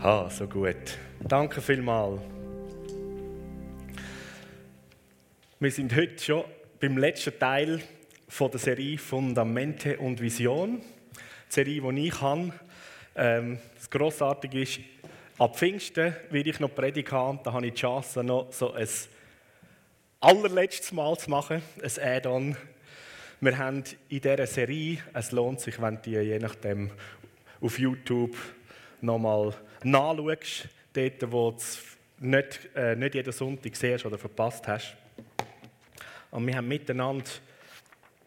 Ah, so gut. Danke vielmals. Wir sind heute schon beim letzten Teil von der Serie Fundamente und Vision. Die Serie, die ich habe. Ähm, das Grossartige ist, ab Pfingsten werde ich noch Predigt haben. Da habe ich die Chance, noch so ein allerletztes Mal zu machen, ein Add-on. Wir haben in dieser Serie, es lohnt sich, wenn die je nachdem auf YouTube nochmal nachschaust, dort, wo du nicht, äh, nicht jeden Sonntag siehst oder verpasst hast. Und wir haben miteinander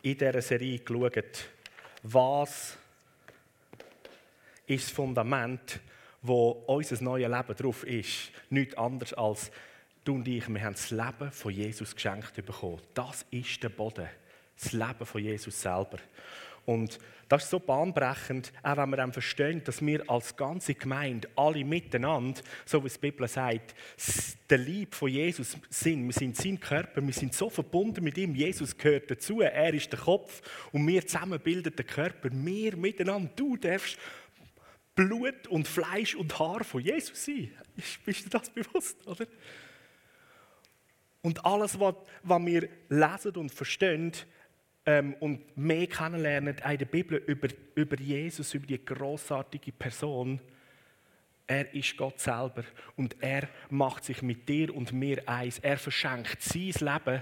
in dieser Serie geschaut, was ist das Fundament, wo unser neues Leben drauf ist. Nichts anderes als du und ich, wir haben das Leben von Jesus geschenkt bekommen. Das ist der Boden, das Leben von Jesus selber. Und das ist so bahnbrechend, auch wenn wir dann verstehen, dass wir als ganze Gemeinde, alle miteinander, so wie die Bibel sagt, der Lieb von Jesus sind. Wir sind sein Körper, wir sind so verbunden mit ihm. Jesus gehört dazu, er ist der Kopf und wir zusammen bilden den Körper. Wir miteinander, du darfst Blut und Fleisch und Haar von Jesus sein. Bist du das bewusst, oder? Und alles, was, was wir lesen und verstehen, ähm, und mehr kennenlernen in der Bibel über, über Jesus, über die großartige Person. Er ist Gott selber und er macht sich mit dir und mir eins. Er verschenkt sein Leben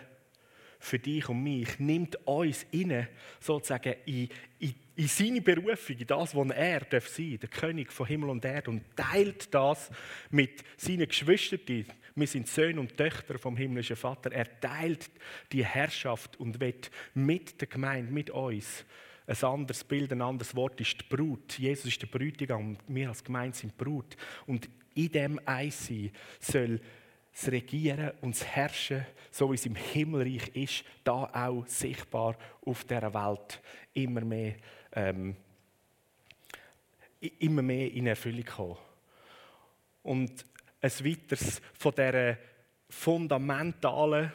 für dich und mich, nimmt uns inne sozusagen in, in, in seine Berufung, in das, was er darf sein, der König von Himmel und Erde, und teilt das mit seinen Geschwistern. Wir sind Söhne und Töchter vom himmlischen Vater. Er teilt die Herrschaft und wird mit der Gemeinde, mit uns, ein anderes Bild, ein anderes Wort ist die Brut. Jesus ist der Brütigam und wir als Gemeinde sind Brut. Und in dem Eissein soll das Regieren und das Herrschen, so wie es im Himmelreich ist, da auch sichtbar auf dieser Welt immer mehr, ähm, immer mehr in Erfüllung kommen. Und ein weiteres von dieser fundamentalen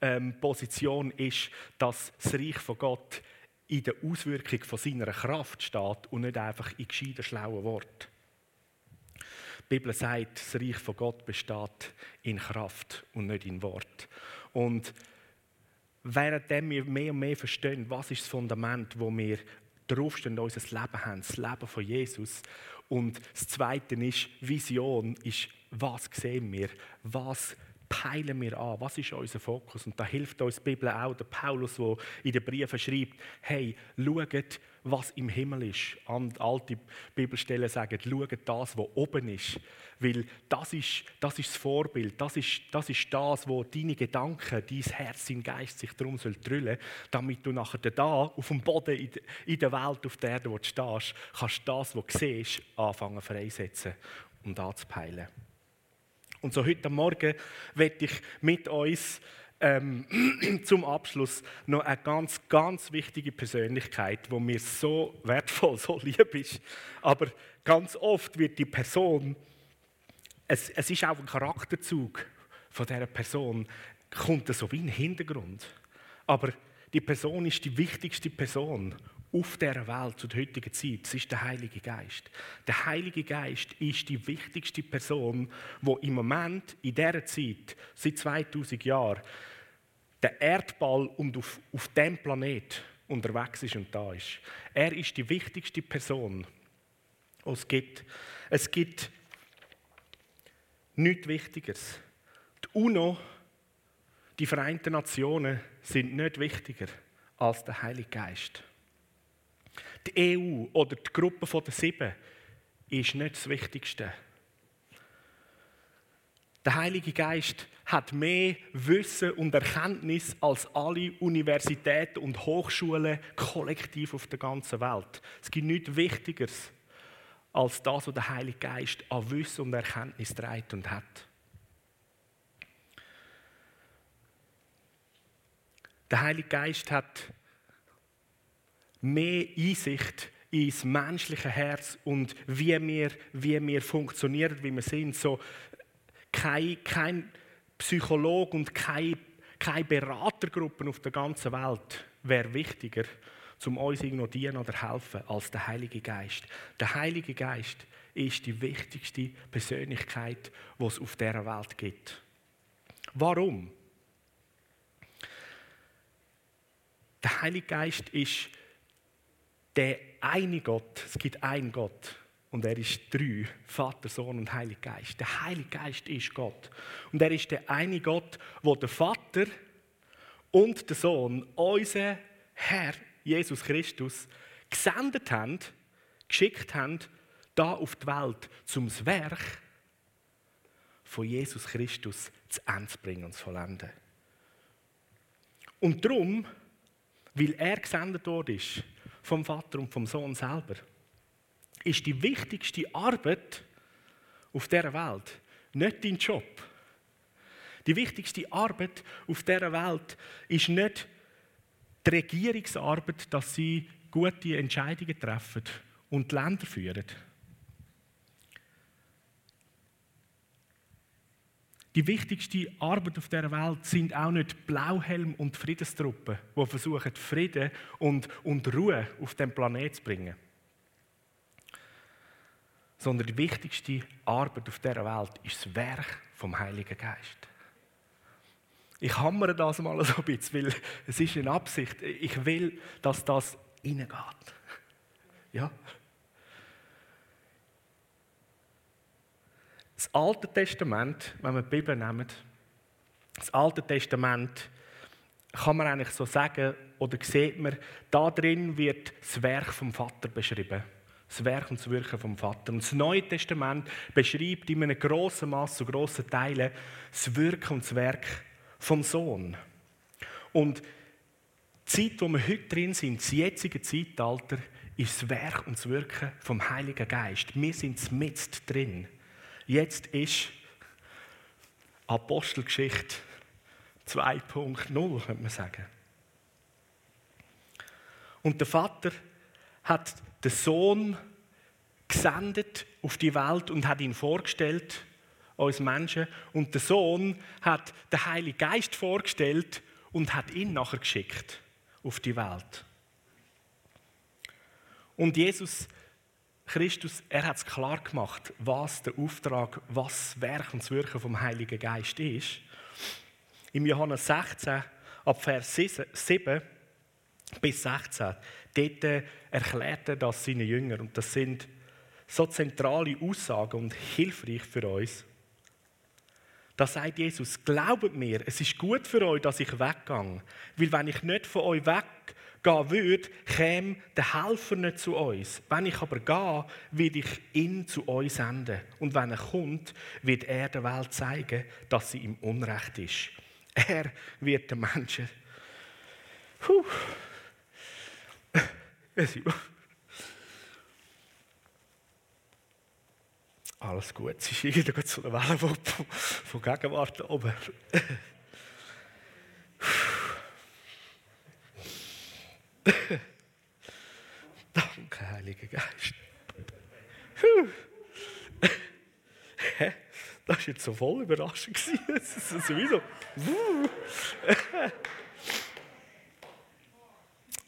ähm, Position ist, dass das Reich von Gott in der Auswirkung von seiner Kraft steht und nicht einfach in gescheiten, schlauen Worten. Die Bibel sagt, das Reich von Gott besteht in Kraft und nicht in Wort. Und während wir mehr und mehr verstehen, was ist das Fundament, wo wir draufstehen, unser Leben haben, das Leben von Jesus. Und das Zweite ist, Vision ist, was sehen wir, was peilen wir an, was ist unser Fokus. Und da hilft uns die Bibel auch, der Paulus, der in den Briefen schreibt, hey, schaut, was im Himmel ist. Und alte Bibelstellen sagen, schaut das, was oben ist. Weil das ist das, ist das Vorbild, das ist, das ist das, wo deine Gedanken, dein Herz, dein Geist sich darum drüllen, damit du nachher da auf dem Boden in der Welt, auf der Erde, wo du stehst, kannst das, was du siehst, anfangen freisetzen und anzupeilen. Und so heute Morgen werde ich mit uns ähm, zum Abschluss noch eine ganz, ganz wichtige Persönlichkeit, wo mir so wertvoll, so lieb ist. Aber ganz oft wird die Person, es, es ist auch ein Charakterzug von dieser Person, kommt so wie ein Hintergrund. Aber die Person ist die wichtigste Person auf dieser Welt zu der heutigen Zeit. Das ist der Heilige Geist. Der Heilige Geist ist die wichtigste Person, wo im Moment, in dieser Zeit, seit 2000 Jahren, der Erdball und auf, auf dem Planet unterwegs ist und da ist. Er ist die wichtigste Person, es gibt. Es gibt nichts Wichtigeres. Die UNO, die Vereinten Nationen, sind nicht wichtiger als der Heilige Geist. Die EU oder die Gruppe der Sieben ist nicht das Wichtigste. Der Heilige Geist hat mehr Wissen und Erkenntnis als alle Universitäten und Hochschulen kollektiv auf der ganzen Welt. Es gibt nichts Wichtigeres als das, was der Heilige Geist an Wissen und Erkenntnis trägt und hat. Der Heilige Geist hat mehr Einsicht ins menschliche Herz und wie wir, wie wir funktionieren, wie wir sind. So, kein, kein Psychologe und keine, keine Beratergruppen auf der ganzen Welt wäre wichtiger, um uns irgendwo dienen oder helfen, als der Heilige Geist. Der Heilige Geist ist die wichtigste Persönlichkeit, die es auf dieser Welt gibt. Warum? Der Heilige Geist ist der eine Gott. Es gibt einen Gott. Und er ist drei: Vater, Sohn und Heiliger Geist. Der Heilige Geist ist Gott. Und er ist der eine Gott, wo der Vater und der Sohn, unser Herr Jesus Christus, gesendet haben, geschickt haben, da auf die Welt, zum das Werk von Jesus Christus zu Ende zu bringen und zu vollenden. Und darum, weil er gesendet worden ist, vom Vater und vom Sohn selber, ist die wichtigste Arbeit auf dieser Welt nicht dein Job. Die wichtigste Arbeit auf dieser Welt ist nicht die Regierungsarbeit, dass sie gute Entscheidungen treffen und die Länder führen. Die wichtigste Arbeit auf dieser Welt sind auch nicht Blauhelm und Friedenstruppen, die versuchen, Frieden und, und Ruhe auf dem Planet zu bringen. Sondern die wichtigste Arbeit auf dieser Welt ist das Werk vom Heiligen Geist. Ich hammere das mal so ein bisschen, weil es ist eine Absicht. Ich will, dass das reingeht. Ja? Das Alte Testament, wenn wir die Bibel nehmen, das Alte Testament kann man eigentlich so sagen, oder sieht man, da drin wird das Werk vom Vater beschrieben. Das Werk und das Wirken vom Vater. Und das Neue Testament beschreibt in einem grossen Maß, zu grossen Teilen, das Wirken und das Werk vom Sohn. Und die Zeit, wo wir heute drin sind, das jetzige Zeitalter, ist das Werk und das Wirken vom Heiligen Geist. Wir sind mit drin. Jetzt ist Apostelgeschichte 2.0, könnte man sagen. Und der Vater hat den Sohn gesendet auf die Welt und hat ihn vorgestellt, uns Menschen. Und der Sohn hat den Heiligen Geist vorgestellt und hat ihn nachher geschickt auf die Welt. Und Jesus Christus, er hat es klar gemacht, was der Auftrag, was das Werk und das Wirken vom Heiligen Geist ist. Im Johannes 16, ab Vers 7 bis 16, dort erklärt er das seinen Jüngern. Und das sind so zentrale Aussagen und hilfreich für uns. Da sagt Jesus, glaubt mir, es ist gut für euch, dass ich weggehe. Weil wenn ich nicht von euch weg gehen würde, käme der Helfer nicht zu uns. Wenn ich aber gehe, werde ich ihn zu euch senden. Und wenn er kommt, wird er der Welt zeigen, dass sie im Unrecht ist. Er wird den Menschen. Puh. Alles gut, es ist irgendwie so eine Welle von, von Gegenwart oben. Danke, Heiliger Geist. Das war jetzt so voll überraschend. Das ist sowieso.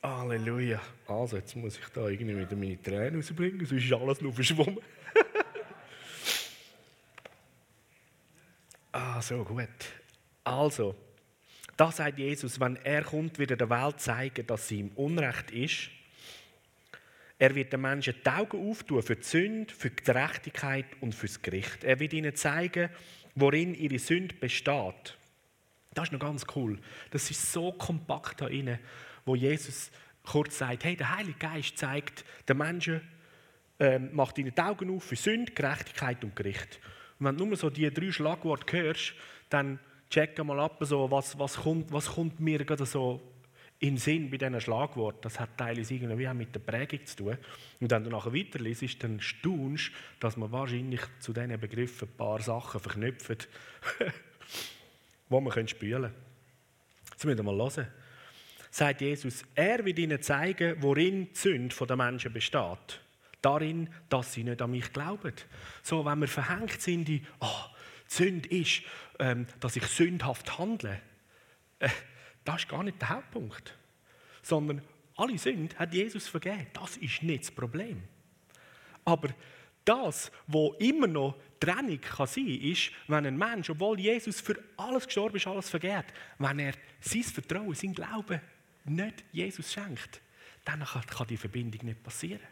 Halleluja. Also, jetzt muss ich da irgendwie wieder meine Tränen rausbringen, sonst ist alles nur verschwommen. ah, so gut. Also, da sagt Jesus, wenn er kommt, wird er der Welt zeigen, dass sie im Unrecht ist. Er wird den Menschen die Augen auftun für die Sünde, für die Gerechtigkeit und für das Gericht. Er wird ihnen zeigen, worin ihre Sünde besteht. Das ist noch ganz cool. Das ist so kompakt da inne, wo Jesus kurz sagt: Hey, der Heilige Geist zeigt den Menschen, ähm, macht ihnen die Augen auf für Sünde, Gerechtigkeit und Gericht. Wenn du nur so die drei Schlagworte hörst, dann checken mal ab, so, was, was, kommt, was kommt mir gerade so in Sinn bei diesen Schlagworten. Das hat teilweise irgendwie auch mit der Prägung zu tun. Und wenn du nachher weiterliest, dann staunst dass man wahrscheinlich zu diesen Begriffen ein paar Sachen verknüpft, die man spülen können. Jetzt müssen wir mal hören. Sagt Jesus, er wird ihnen zeigen, worin die Sünde der Menschen besteht. Darin, dass sie nicht an mich glauben. So, wenn wir verhängt sind in, oh, die Sünde ist, ähm, dass ich sündhaft handle. Äh, das ist gar nicht der Hauptpunkt. Sondern Alle Sünden hat Jesus vergeben. Das ist nicht das Problem. Aber das, wo immer noch Trennung kann sein ist, wenn ein Mensch, obwohl Jesus für alles gestorben ist, alles vergeht, wenn er sein Vertrauen, sein Glauben nicht Jesus schenkt, dann kann die Verbindung nicht passieren.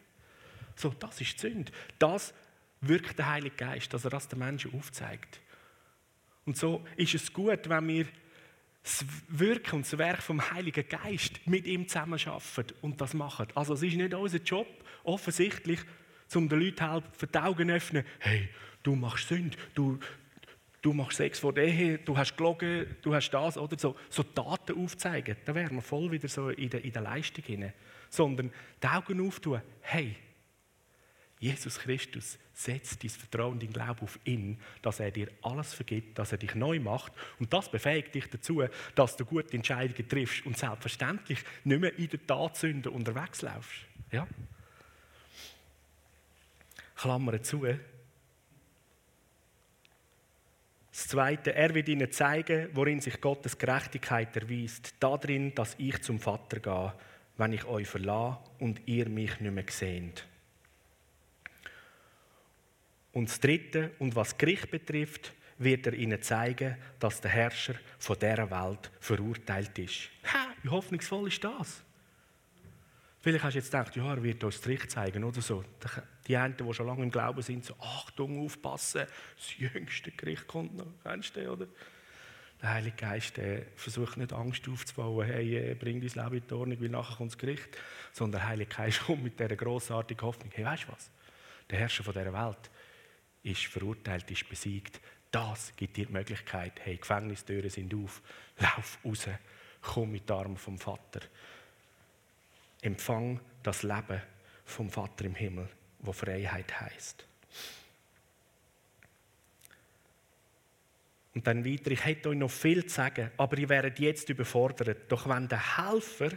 So, das ist Sünde. Das wirkt der Heilige Geist, dass er das den Menschen aufzeigt. Und so ist es gut, wenn wir das Wirken und das Werk vom Heiligen Geist mit ihm zusammen schaffen und das machen. Also es ist nicht unser Job, offensichtlich, um den Leuten helfen, für die Augen öffnen, hey, du machst Sünde, du, du machst Sex vor der Ehe, du hast gelogen, du hast das, oder so, so Taten aufzeigen. Da wären wir voll wieder so in der, in der Leistung hinein. Sondern die Augen auftun, hey, Jesus Christus setzt dein Vertrauen, dein Glauben auf ihn, dass er dir alles vergibt, dass er dich neu macht. Und das befähigt dich dazu, dass du gute Entscheidungen triffst und selbstverständlich nicht mehr in der Tatsünde unterwegs laufst. Ja? Klammer zu. Das Zweite, er wird ihnen zeigen, worin sich Gottes Gerechtigkeit erweist. Darin, dass ich zum Vater gehe, wenn ich euch verlasse und ihr mich nicht mehr seht. Und das Dritte, und was Gericht betrifft, wird er ihnen zeigen, dass der Herrscher von dieser Welt verurteilt ist. Ha, wie hoffnungsvoll ist das? Vielleicht hast du jetzt gedacht, ja, er wird uns das Gericht zeigen oder so. Die einen, die schon lange im Glauben sind, so, Achtung, aufpassen, das jüngste Gericht kommt noch. Kennst du den, oder? Der Heilige Geist der versucht nicht Angst aufzubauen, hey, äh, bring dein Leben in die Ordnung, weil nachher kommt das Gericht. Sondern der Heilige Geist kommt mit dieser grossartigen Hoffnung, hey, weißt du was? Der Herrscher von dieser Welt, ist verurteilt, ist besiegt. Das gibt dir die Möglichkeit, hey, Gefängnistüren sind auf, lauf raus, komm mit den Armen vom Vater. Empfang das Leben vom Vater im Himmel, wo Freiheit heißt. Und dann weiter, ich hätte euch noch viel zu sagen, aber ihr werdet jetzt überfordert. Doch wenn der Helfer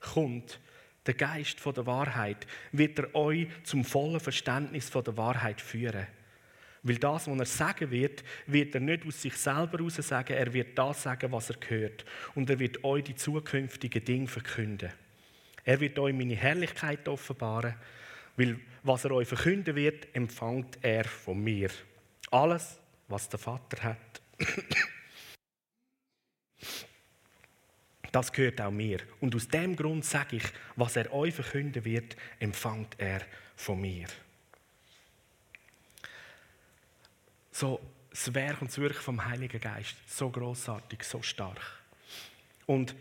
kommt, der Geist der Wahrheit, wird er euch zum vollen Verständnis der Wahrheit führen. Weil das, was er sagen wird, wird er nicht aus sich selber heraus sagen, er wird das sagen, was er gehört. Und er wird euch die zukünftigen Dinge verkünden. Er wird euch meine Herrlichkeit offenbaren, weil was er euch verkünden wird, empfängt er von mir. Alles, was der Vater hat, das gehört auch mir. Und aus dem Grund sage ich, was er euch verkünden wird, empfängt er von mir. So das Werk und das Wirken vom Heiligen Geist so großartig, so stark. Und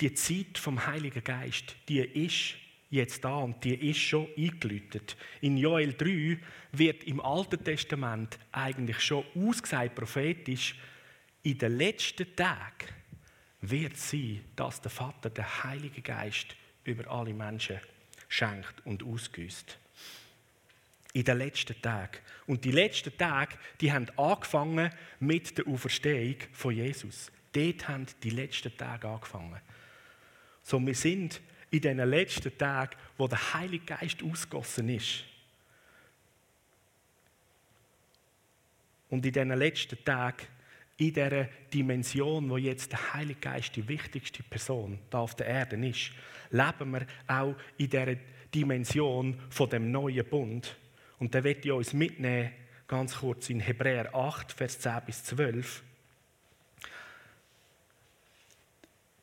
die Zeit vom Heiligen Geist, die ist jetzt da und die ist schon eingeläutet. In Joel 3 wird im Alten Testament eigentlich schon ausgesagt, prophetisch, in den letzten Tagen wird sein, dass der Vater den Heiligen Geist über alle Menschen schenkt und ausgüsst in den letzten Tagen. Und die letzten Tage, die haben angefangen mit der Auferstehung von Jesus. Dort haben die letzten Tage angefangen. So, wir sind in den letzten Tagen, wo der Heilige Geist ausgossen ist. Und in diesen letzten Tagen, in dieser Dimension, wo jetzt der Heilige Geist die wichtigste Person da auf der Erde ist, leben wir auch in dieser Dimension von dem neuen Bund und da wird ich uns mitnehmen, ganz kurz in Hebräer 8, Vers 10 bis 12.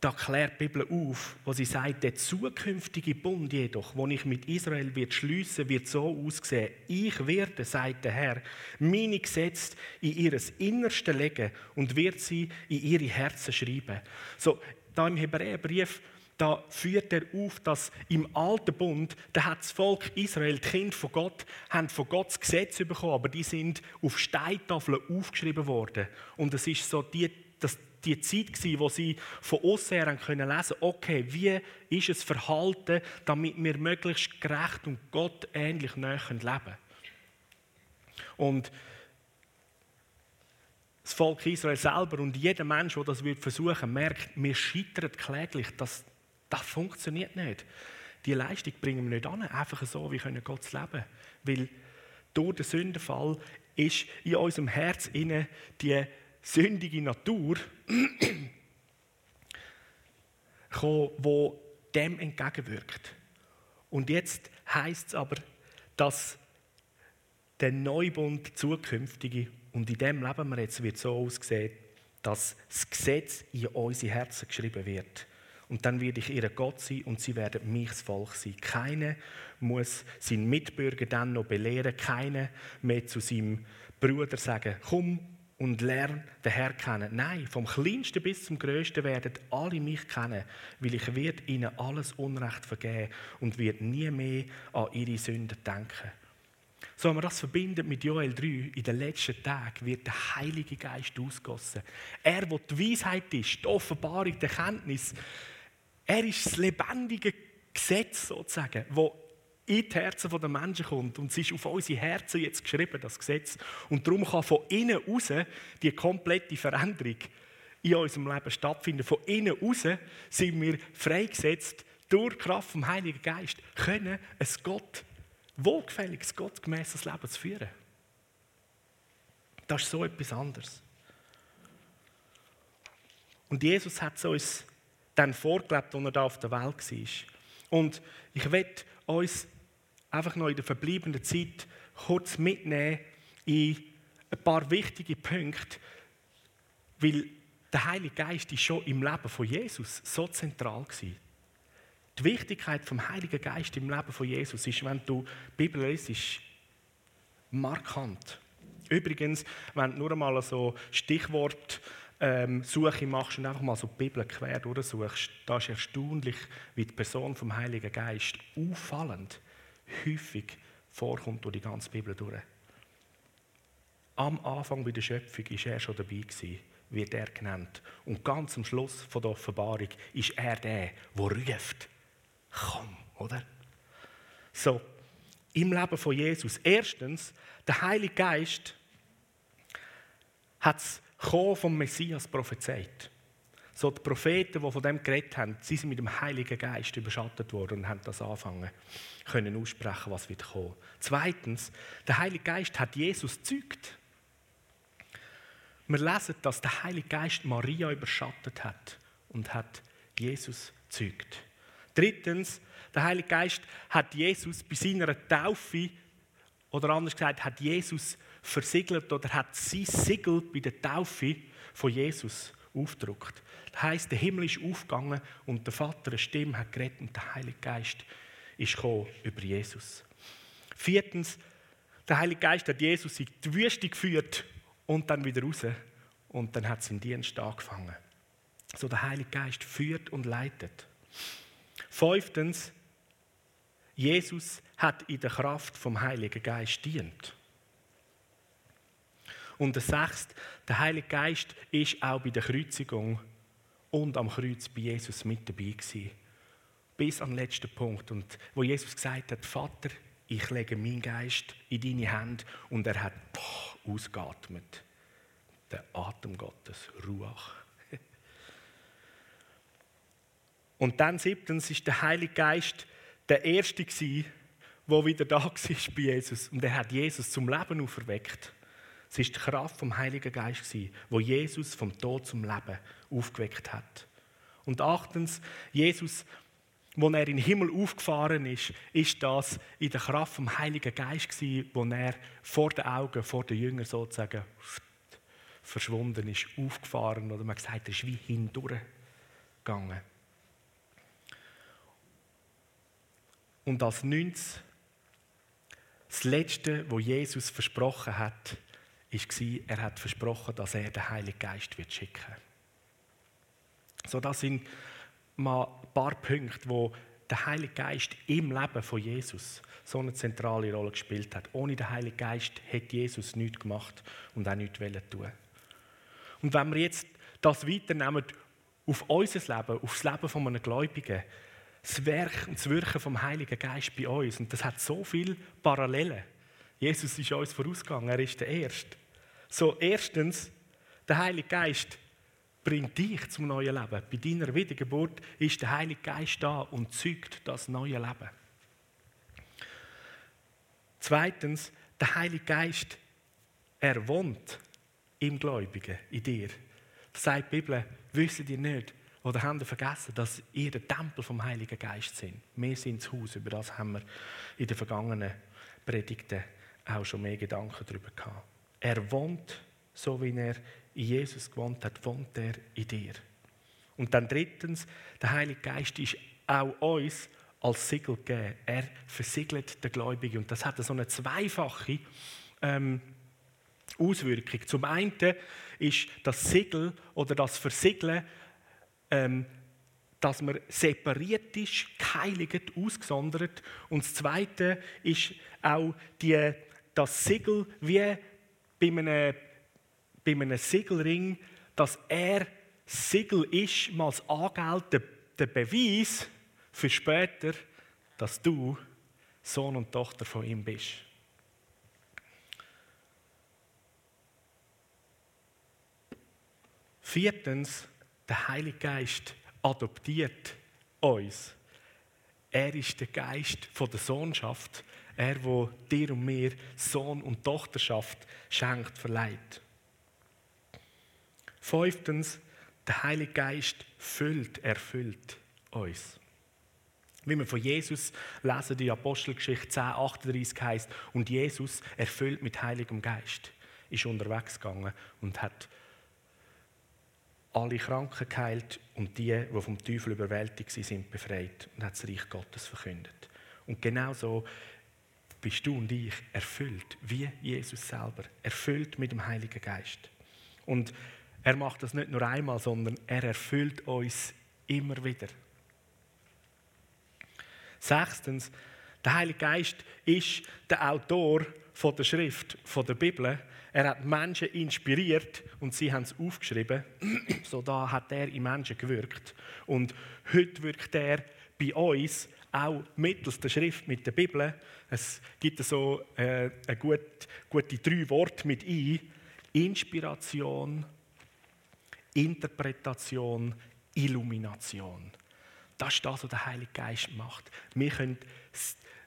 Da klärt die Bibel auf, wo sie sagt, der zukünftige Bund jedoch, den ich mit Israel wird schließen, wird so aussehen. Ich werde, sagt der Herr, meine Gesetze in ihres Innersten legen und wird sie in ihre Herzen schreiben. So, da im Hebräerbrief da führt er auf, dass im alten Bund, da hat das Volk Israel, die Kinder von Gott, haben von Gott das Gesetz bekommen, aber die sind auf Steintafeln aufgeschrieben worden. Und es ist so die, das, die Zeit gewesen, wo sie von außen her können lesen, okay, wie ist es Verhalten, damit wir möglichst gerecht und Gott ähnlich näher leben. Und das Volk Israel selber und jeder Mensch, der das versuchen würde, merkt, wir scheitern kläglich, dass das funktioniert nicht. Die Leistung bringen wir nicht an, einfach so, wie können Gott leben. Weil durch den Sündenfall ist in unserem Herz inne die sündige Natur gekommen, wo dem entgegenwirkt. Und jetzt heißt es aber, dass der Neubund zukünftige, und in dem leben wir jetzt, wird so aussehen, dass das Gesetz in unsere Herzen geschrieben wird. Und dann werde ich ihr Gott sein und sie werden mich das Volk sein. Keiner muss seinen Mitbürger dann noch belehren, keiner mehr zu seinem Bruder sagen, komm und lern den Herrn kennen. Nein, vom Kleinsten bis zum Größten werden alle mich kennen, weil ich werde ihnen alles Unrecht vergeben und werde nie mehr an ihre Sünden denken. So, wenn man das verbindet mit Joel 3, in den letzten Tagen wird der Heilige Geist ausgossen. Er, wo die Weisheit ist, die Offenbarung, die Kenntnis, er ist das lebendige Gesetz sozusagen, wo in die Herzen der Menschen kommt. Und es ist auf unsere Herzen jetzt geschrieben, das Gesetz. Und darum kann von innen raus die komplette Veränderung in unserem Leben stattfinden. Von innen raus sind wir freigesetzt durch Kraft vom Heiligen Geist, können ein Gott, wohlgefälliges, gottgemäßes Leben zu führen. Das ist so etwas anderes. Und Jesus hat es uns dann vorgelebt, als er da auf der Welt war. Und ich werde uns einfach noch in der verbleibenden Zeit kurz mitnehmen in ein paar wichtige Punkte, weil der Heilige Geist ist schon im Leben von Jesus so zentral gewesen. Die Wichtigkeit vom Heiligen Geist im Leben von Jesus ist, wenn du die Bibel liest, markant. Übrigens, wenn du nur einmal so Stichwort ähm, Suche machst und einfach mal so die Bibel quer durchsuchst, da ist erstaunlich, wie die Person vom Heiligen Geist auffallend häufig vorkommt durch die ganze Bibel durch. Am Anfang bei der Schöpfung ist er schon dabei gewesen, wird er genannt. Und ganz am Schluss von der Offenbarung ist er der, der ruft. Komm, oder? So, im Leben von Jesus. Erstens, der Heilige Geist hat es vom Messias prophezeit. So die Propheten, die von dem geredet haben, sie sind mit dem Heiligen Geist überschattet worden und haben das anfangen können aussprechen, was wird kommen. Zweitens, der Heilige Geist hat Jesus zeugt. Wir lesen, dass der Heilige Geist Maria überschattet hat und hat Jesus zeugt. Drittens, der Heilige Geist hat Jesus bei seiner Taufe, oder anders gesagt, hat Jesus versiegelt oder hat sein Siegel bei der Taufe von Jesus aufgedruckt. Das heisst, der Himmel ist aufgegangen und der Vater eine Stimme hat geredet und der Heilige Geist ist gekommen über Jesus. Viertens, der Heilige Geist hat Jesus in die Wüste geführt und dann wieder raus. Und dann hat sein Dienst angefangen. So der Heilige Geist führt und leitet. Fünftens, Jesus hat in der Kraft vom Heiligen Geist dient. Und der sechste, der Heilige Geist ist auch bei der Kreuzigung und am Kreuz bei Jesus mit dabei gewesen. Bis am letzten Punkt. Und wo Jesus gesagt hat, Vater, ich lege meinen Geist in deine Hände und er hat boah, ausgeatmet. Der Atem Gottes, Ruach. Und dann siebtens ist der Heilige Geist der Erste gewesen, der wieder da war bei Jesus. Und er hat Jesus zum Leben auferweckt. Es ist die Kraft vom Heiligen Geist, wo Jesus vom Tod zum Leben aufgeweckt hat. Und achtens, Jesus, wo er in den Himmel aufgefahren ist, ist das in der Kraft vom Heiligen Geist wo er vor den Augen, vor den Jüngern sozusagen verschwunden ist, aufgefahren oder man sagt, er ist wie hindurchgegangen. Und als neuntes, das Letzte, wo Jesus versprochen hat, war, er hat versprochen, dass er den Heiligen Geist wird schicken wird. So, das sind mal ein paar Punkte, wo der Heilige Geist im Leben von Jesus so eine zentrale Rolle gespielt hat. Ohne den Heiligen Geist hätte Jesus nichts gemacht und auch nichts tun Und wenn wir jetzt das weiternehmen auf unser Leben, auf das Leben von einem Gläubigen, das Werk und das Wirken vom Heiligen Geist bei uns, und das hat so viele Parallelen. Jesus ist uns vorausgegangen, er ist der Erste. So, erstens, der Heilige Geist bringt dich zum neuen Leben. Bei deiner Wiedergeburt ist der Heilige Geist da und zeugt das neue Leben. Zweitens, der Heilige Geist, er wohnt im Gläubigen, in dir. Das sagt die Bibel, wisst ihr nicht, Oder haben ihr vergessen, dass ihr der Tempel vom Heiligen Geist sind? Wir sind das Haus. Über das haben wir in den vergangenen Predigten auch schon mehr Gedanken darüber gehabt. Er wohnt, so wie er in Jesus gewohnt hat, wohnt er in dir. Und dann drittens, der Heilige Geist ist auch uns als Siegel gegeben. Er versiegelt den Gläubigen. Und das hat so eine zweifache ähm, Auswirkung. Zum einen ist das Siegel oder das Versiegeln, ähm, dass man separiert ist, geheiligt, ausgesondert. Und das Zweite ist auch die, das Siegel wie bei einem, bei einem Siegelring, dass er Siegel ist, mal als Angeld, der, der Beweis für später, dass du Sohn und Tochter von ihm bist. Viertens, der Heilige Geist adoptiert uns. Er ist der Geist von der Sohnschaft. Er, wo dir und mir Sohn und Tochterschaft schenkt, verleiht. Fünftens, der Heilige Geist füllt, erfüllt uns. Wie wir von Jesus lesen, die Apostelgeschichte 10, 38 heißt, und Jesus, erfüllt mit Heiligem Geist, ist unterwegs gegangen und hat alle Kranken geheilt und die, die vom Teufel überwältigt sind, befreit und hat das Reich Gottes verkündet. Und genau so bist du und ich erfüllt, wie Jesus selber, erfüllt mit dem Heiligen Geist. Und er macht das nicht nur einmal, sondern er erfüllt uns immer wieder. Sechstens, der Heilige Geist ist der Autor von der Schrift, von der Bibel. Er hat Menschen inspiriert und sie haben es aufgeschrieben. So da hat er in Menschen gewirkt. Und heute wirkt er bei uns auch mittels der Schrift mit der Bibel. Es gibt so äh, eine gute, gute drei Worte mit ein. Inspiration, Interpretation, Illumination. Das ist das, was der Heilige Geist macht. Wir können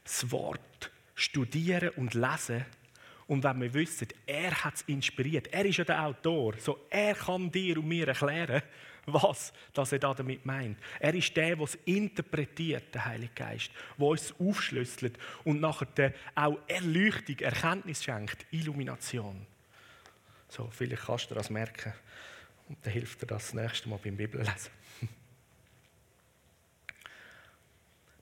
das Wort studieren und lesen. Und wenn wir wissen, er hat es inspiriert, er ist ja der Autor, so er kann dir und mir erklären, was das er damit meint. Er ist der, der es interpretiert, der Heilige Geist, der uns aufschlüsselt und nachher auch Erleuchtung, Erkenntnis schenkt, Illumination. So, vielleicht kannst du das merken. Und dann hilft dir das, das nächste Mal beim Bibellesen.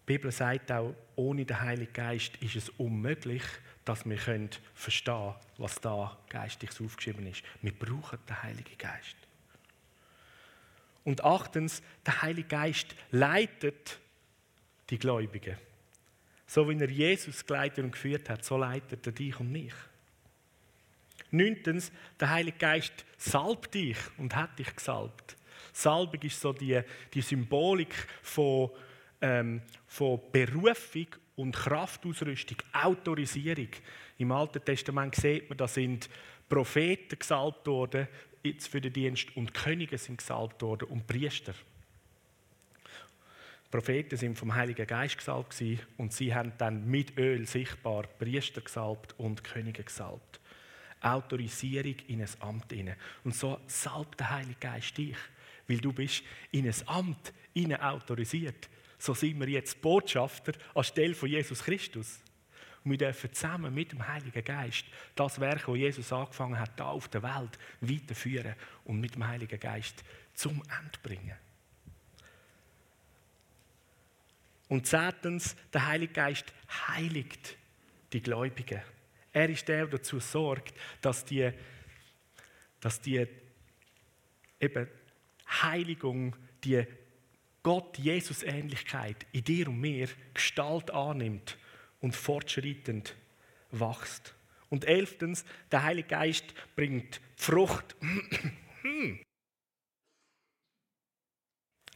Die Bibel sagt auch, ohne den Heiligen Geist ist es unmöglich, dass wir verstehen können, was da geistig aufgeschrieben ist. Wir brauchen den Heiligen Geist. Und achtens, der Heilige Geist leitet die Gläubigen. So wie er Jesus geleitet und geführt hat, so leitet er dich und mich. Neuntens, der Heilige Geist salbt dich und hat dich gesalbt. Salbung ist so die, die Symbolik von ähm, von Berufung und Kraftausrüstung, Autorisierung. Im Alten Testament sieht man, da sind Propheten gesalbt worden jetzt für den Dienst und Könige sind gesalbt worden und Priester. Die Propheten sind vom Heiligen Geist gesalbt und sie haben dann mit Öl sichtbar Priester gesalbt und Könige gesalbt. Autorisierung in ein Amt inne. Und so salbt der Heilige Geist dich, weil du bist in ein Amt inne autorisiert so sind wir jetzt Botschafter anstelle von Jesus Christus. Und wir dürfen zusammen mit dem Heiligen Geist das Werk, das Jesus angefangen hat, hier auf der Welt weiterführen und mit dem Heiligen Geist zum Ende bringen. Und zehntens, der Heilige Geist heiligt die Gläubigen. Er ist der, der dazu sorgt, dass die, dass die eben Heiligung, die Gott Jesus Ähnlichkeit in dir und mir Gestalt annimmt und fortschreitend wächst. Und elftens, der Heilige Geist bringt Frucht.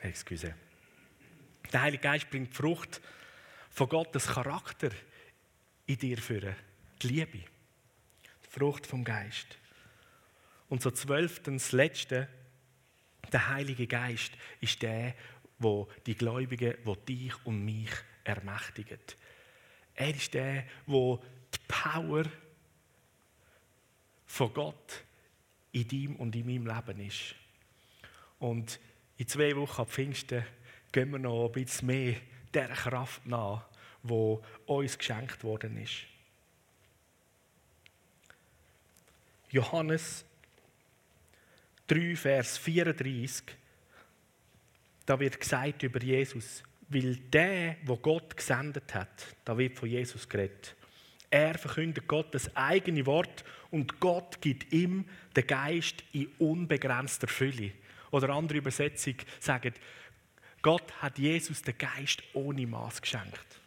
Excuse. Der Heilige Geist bringt Frucht von Gottes Charakter in dir führen. Die Liebe. Die Frucht vom Geist. Und so zwölftens, Letzte, der Heilige Geist ist der, wo die Gläubigen, wo dich und mich ermächtigen. Er ist der, wo die Power von Gott in deinem und in meinem Leben ist. Und in zwei Wochen ab Pfingsten gehen wir noch ein bisschen mehr der Kraft nach, die uns geschenkt worden ist. Johannes 3, Vers 34, da wird gesagt über Jesus, weil der, wo Gott gesendet hat, da wird von Jesus geredet. Er verkündet Gottes eigene Wort und Gott gibt ihm den Geist in unbegrenzter Fülle. Oder andere Übersetzung sagen, Gott hat Jesus den Geist ohne Maß geschenkt.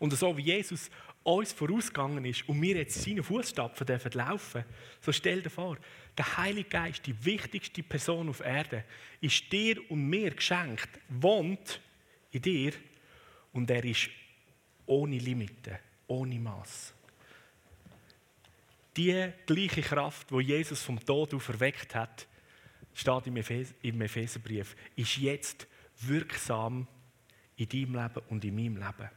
Und so wie Jesus uns vorausgegangen ist und wir jetzt in seinen Fußstapfen dürfen laufen, so stell dir vor, der Heilige Geist, die wichtigste Person auf Erde, ist dir und mir geschenkt, wohnt in dir und er ist ohne Limiten, ohne Maß. Die gleiche Kraft, wo Jesus vom Tod auferweckt hat, steht im Epheserbrief, ist jetzt wirksam in deinem Leben und in meinem Leben.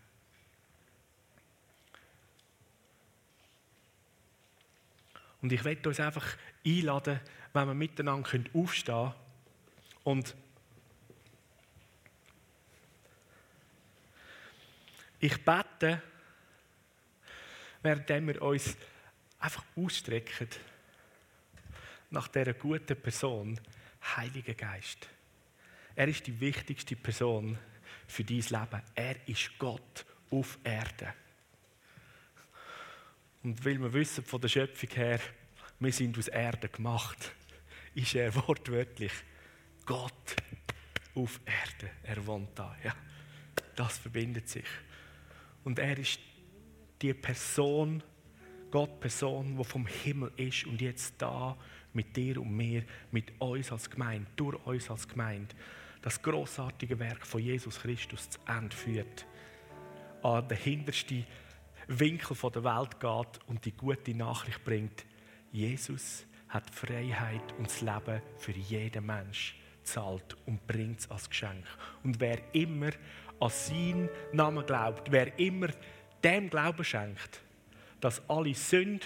Und ich möchte uns einfach einladen, wenn wir miteinander aufstehen können und ich bete, während wir uns einfach ausstrecken nach dieser guten Person, Heiliger Geist. Er ist die wichtigste Person für dein Leben. Er ist Gott auf Erde. Und weil wir wissen von der Schöpfung her, wir sind aus Erde gemacht, ist er wortwörtlich Gott auf Erde. Er wohnt da. Ja. Das verbindet sich. Und er ist die Person, Gott Person, die vom Himmel ist und jetzt da mit dir und mir, mit uns als Gemeinde, durch uns als Gemeinde, das großartige Werk von Jesus Christus zu Ende führt, an den hintersten Winkel der Welt geht und die gute Nachricht bringt, Jesus hat Freiheit und das Leben für jeden Mensch zahlt und bringt es als Geschenk. Und wer immer an seinen Namen glaubt, wer immer dem Glauben schenkt, dass alle Sünde,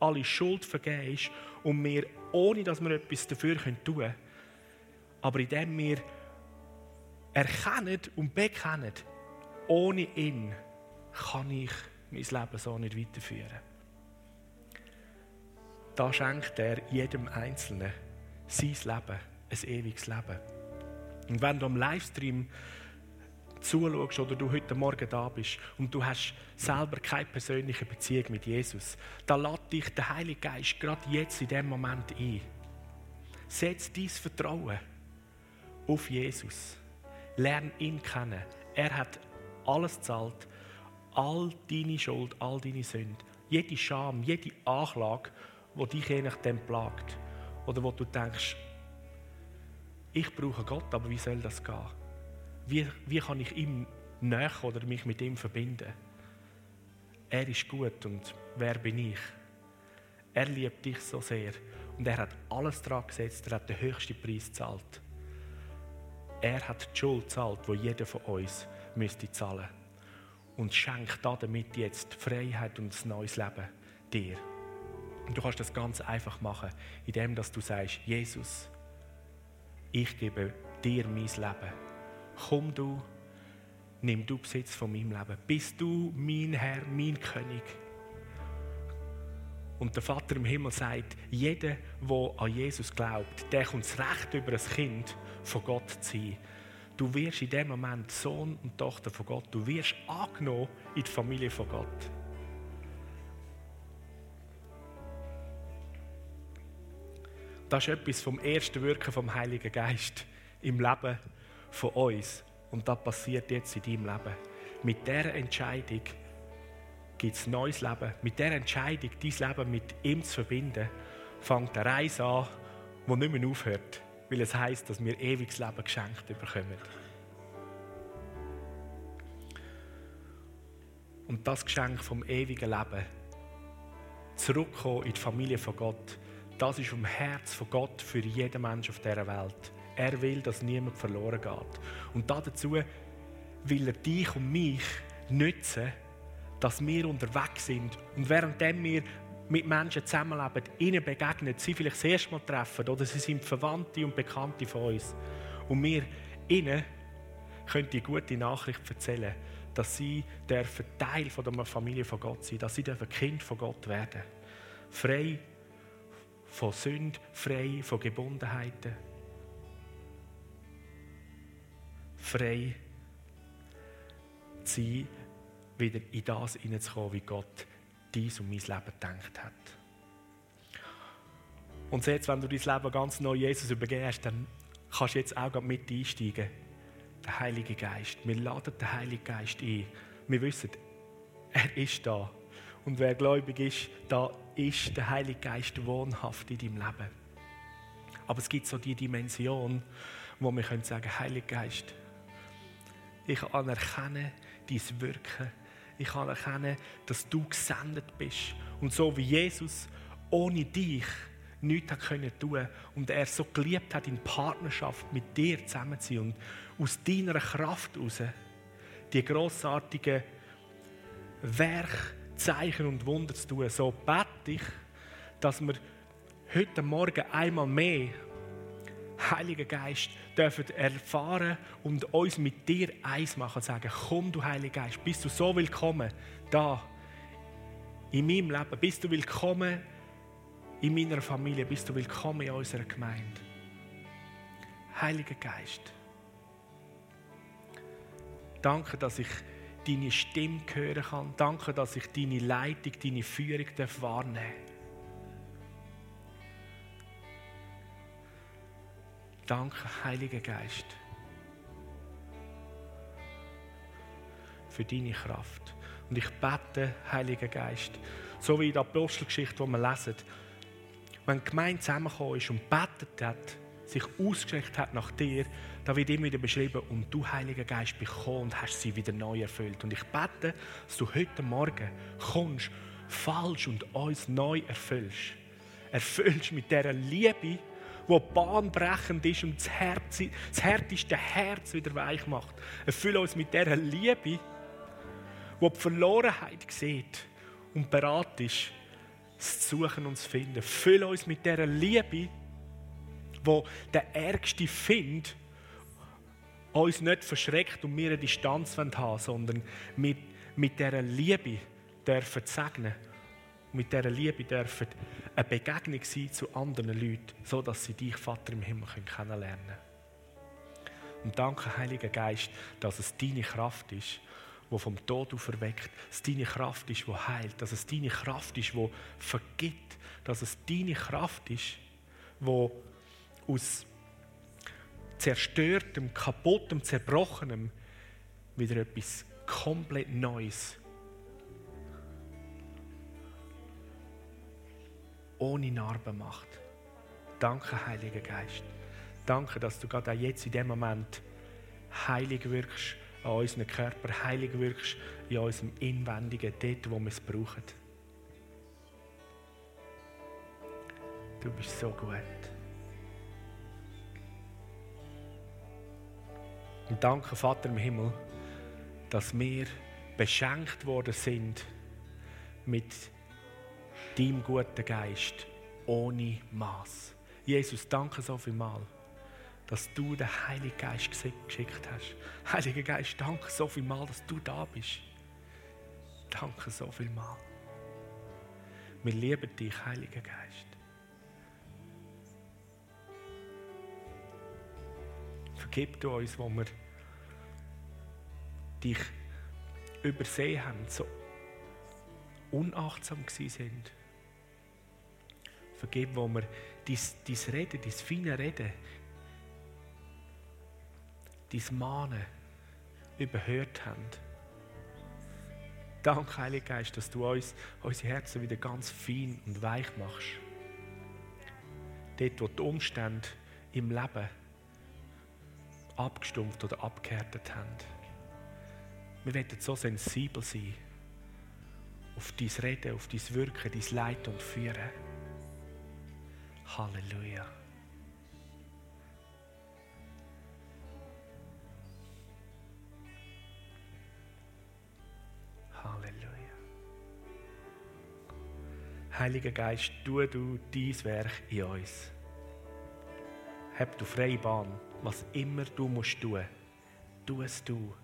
alle Schuld vergeben ist und wir, ohne dass wir etwas dafür tun können, aber indem wir erkennen und bekennen, ohne ihn kann ich mein Leben so nicht weiterführen. Da schenkt er jedem Einzelnen sein Leben, ein ewiges Leben. Und wenn du am Livestream zuschaust oder du heute Morgen da bist und du hast selber keine persönliche Beziehung mit Jesus, dann lad dich der Heilige Geist gerade jetzt in dem Moment ein. Setz dein Vertrauen auf Jesus. Lern ihn kennen. Er hat alles zahlt, all deine Schuld, all deine Sünden, jede Scham, jede Anklage, die dich je nachdem plagt. Oder wo du denkst, ich brauche Gott, aber wie soll das gehen? Wie, wie kann ich ihm näher oder mich mit ihm verbinden? Er ist gut und wer bin ich? Er liebt dich so sehr und er hat alles dran gesetzt, er hat den höchsten Preis gezahlt. Er hat die Schuld gezahlt, die jeder von uns müsste zahlen und schenkt damit jetzt Freiheit und ein neues Leben dir. Und du kannst das ganz einfach machen, indem dass du sagst, Jesus, ich gebe dir mein Leben komm du, nimm du Besitz von meinem Leben. Bist du mein Herr, mein König. Und der Vater im Himmel sagt, jeder, der an Jesus glaubt, der kommt das Recht über ein Kind von Gott zu sein. Du wirst in dem Moment Sohn und Tochter von Gott. Du wirst angenommen in die Familie von Gott. Das ist etwas vom ersten Wirken vom Heiligen Geist im Leben von uns. Und das passiert jetzt in deinem Leben. Mit dieser Entscheidung gibt es neues Leben. Mit dieser Entscheidung, dein Leben mit ihm zu verbinden, fängt eine Reise an, die nicht mehr aufhört. Weil es heisst, dass wir ewiges Leben geschenkt bekommen. Und das Geschenk vom ewigen Leben, zurückkommen in die Familie von Gott, das ist vom Herz von Gott für jeden Menschen auf dieser Welt. Er will, dass niemand verloren geht. Und dazu will er dich und mich nützen, dass wir unterwegs sind. Und währenddem wir mit Menschen zusammenleben, ihnen begegnen, sie vielleicht das erste Mal treffen oder sie sind Verwandte und Bekannte von uns. Und wir ihnen können die gute Nachricht erzählen, dass sie dürfen Teil von der Familie von Gott sein, dass sie dürfen Kind von Gott werden. Frei von Sünde, frei von Gebundenheiten. Frei zu sein, wieder in das hineinzukommen, wie Gott dies und mein Leben gedacht hat. Und jetzt, wenn du dein Leben ganz neu Jesus übergeben hast, dann kannst du jetzt auch mit einsteigen. Der Heilige Geist. Wir laden den Heiligen Geist ein. Wir wissen, er ist da. Und wer gläubig ist, da ist der Heilige Geist wohnhaft in deinem Leben. Aber es gibt so die Dimension, wo wir können sagen, Heiliger Geist, ich anerkenne dein Wirken. Ich anerkenne, dass du gesendet bist. Und so wie Jesus ohne dich nichts hat können tun und er so geliebt hat, in Partnerschaft mit dir zusammen zu sein und aus deiner Kraft heraus die grossartigen Werk, Zeichen und Wunder zu tun. So bete ich, dass wir heute Morgen einmal mehr Heiliger Geist dürfen erfahren und uns mit dir eins machen und sagen, komm du Heiliger Geist, bist du so willkommen da in meinem Leben, bist du willkommen in meiner Familie, bist du willkommen in unserer Gemeinde. Heiliger Geist, danke, dass ich deine Stimme hören kann. Danke, dass ich deine Leitung, deine Führung wahrnehmen darf. Danke, Heiliger Geist, für deine Kraft. Und ich bete, Heiliger Geist, so wie in der Apostelgeschichte, die wir lesen, wenn die Gemeinde zusammengekommen ist und betet hat, sich ausgestreckt hat nach dir, da wird immer wieder beschrieben, und du, Heiliger Geist, bist gekommen und hast sie wieder neu erfüllt. Und ich bete, dass du heute Morgen kommst, falsch und uns neu erfüllst. Erfüllst mit dieser Liebe, die bahnbrechend ist und das, Herz, das härteste Herz wieder weich macht. Erfülle uns mit dieser Liebe, die die Verlorenheit sieht und bereit ist, es zu suchen und zu finden. Fülle uns mit dieser Liebe, wo der ärgste Find uns nicht verschreckt und wir eine Distanz haben sondern mit, mit dieser Liebe dürfen segnen. Mit dieser Liebe dürfen eine Begegnung sein zu anderen Leuten, so dass sie dich, Vater im Himmel, kennenlernen können. Und danke, Heiliger Geist, dass es deine Kraft ist, die vom Tod auferweckt, dass es deine Kraft ist, die heilt, dass es deine Kraft ist, die vergibt, dass es deine Kraft ist, die aus zerstörtem, kaputtem, zerbrochenem wieder etwas komplett Neues ohne Narben macht. Danke, Heiliger Geist. Danke, dass du gerade auch jetzt in dem Moment heilig wirkst an unserem Körper, heilig wirkst in unserem Inwendigen, dort, wo wir es brauchen. Du bist so gut. Und danke, Vater im Himmel, dass wir beschenkt worden sind mit deinem guten Geist ohne Maß. Jesus, danke so viel mal, dass du den Heiligen Geist geschickt hast. Heiliger Geist, danke so viel mal, dass du da bist. Danke so viel mal. Wir lieben dich, Heiliger Geist. Vergib du uns, wo wir dich übersehen haben, so unachtsam sind. Vergib, wo wir dein, Reden, dein feine Reden, dein Mahnen überhört haben. Danke, Heiliger Geist, dass du uns, unsere Herzen wieder ganz fein und weich machst. Dort, wo die Umstände im Leben abgestumpft oder abgehärtet haben. Wir werden so sensibel sein auf dein Reden, auf dein Wirken, dein Leid und Führen. Halleluja. Halleluja. Heiliger Geist, tu du dein Werk in uns. Hab du freie Bahn was immer du musst tun, tu es du,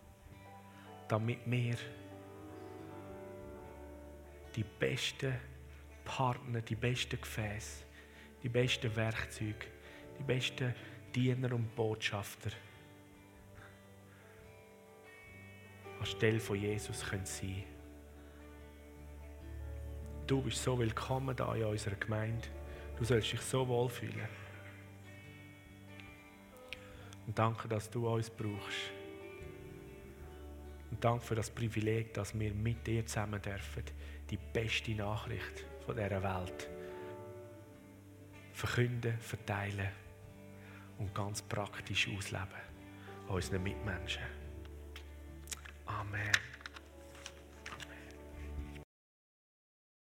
damit wir die besten Partner, die besten Gefäße, die besten Werkzeuge, die besten Diener und Botschafter anstelle von Jesus können sein Du bist so willkommen da in unserer Gemeinde. Du sollst dich so wohlfühlen. Und danke, dass du uns brauchst. Und danke für das Privileg, dass wir mit dir zusammen dürfen, die beste Nachricht von dieser Welt verkünden, verteilen und ganz praktisch ausleben unseren Mitmenschen. Amen.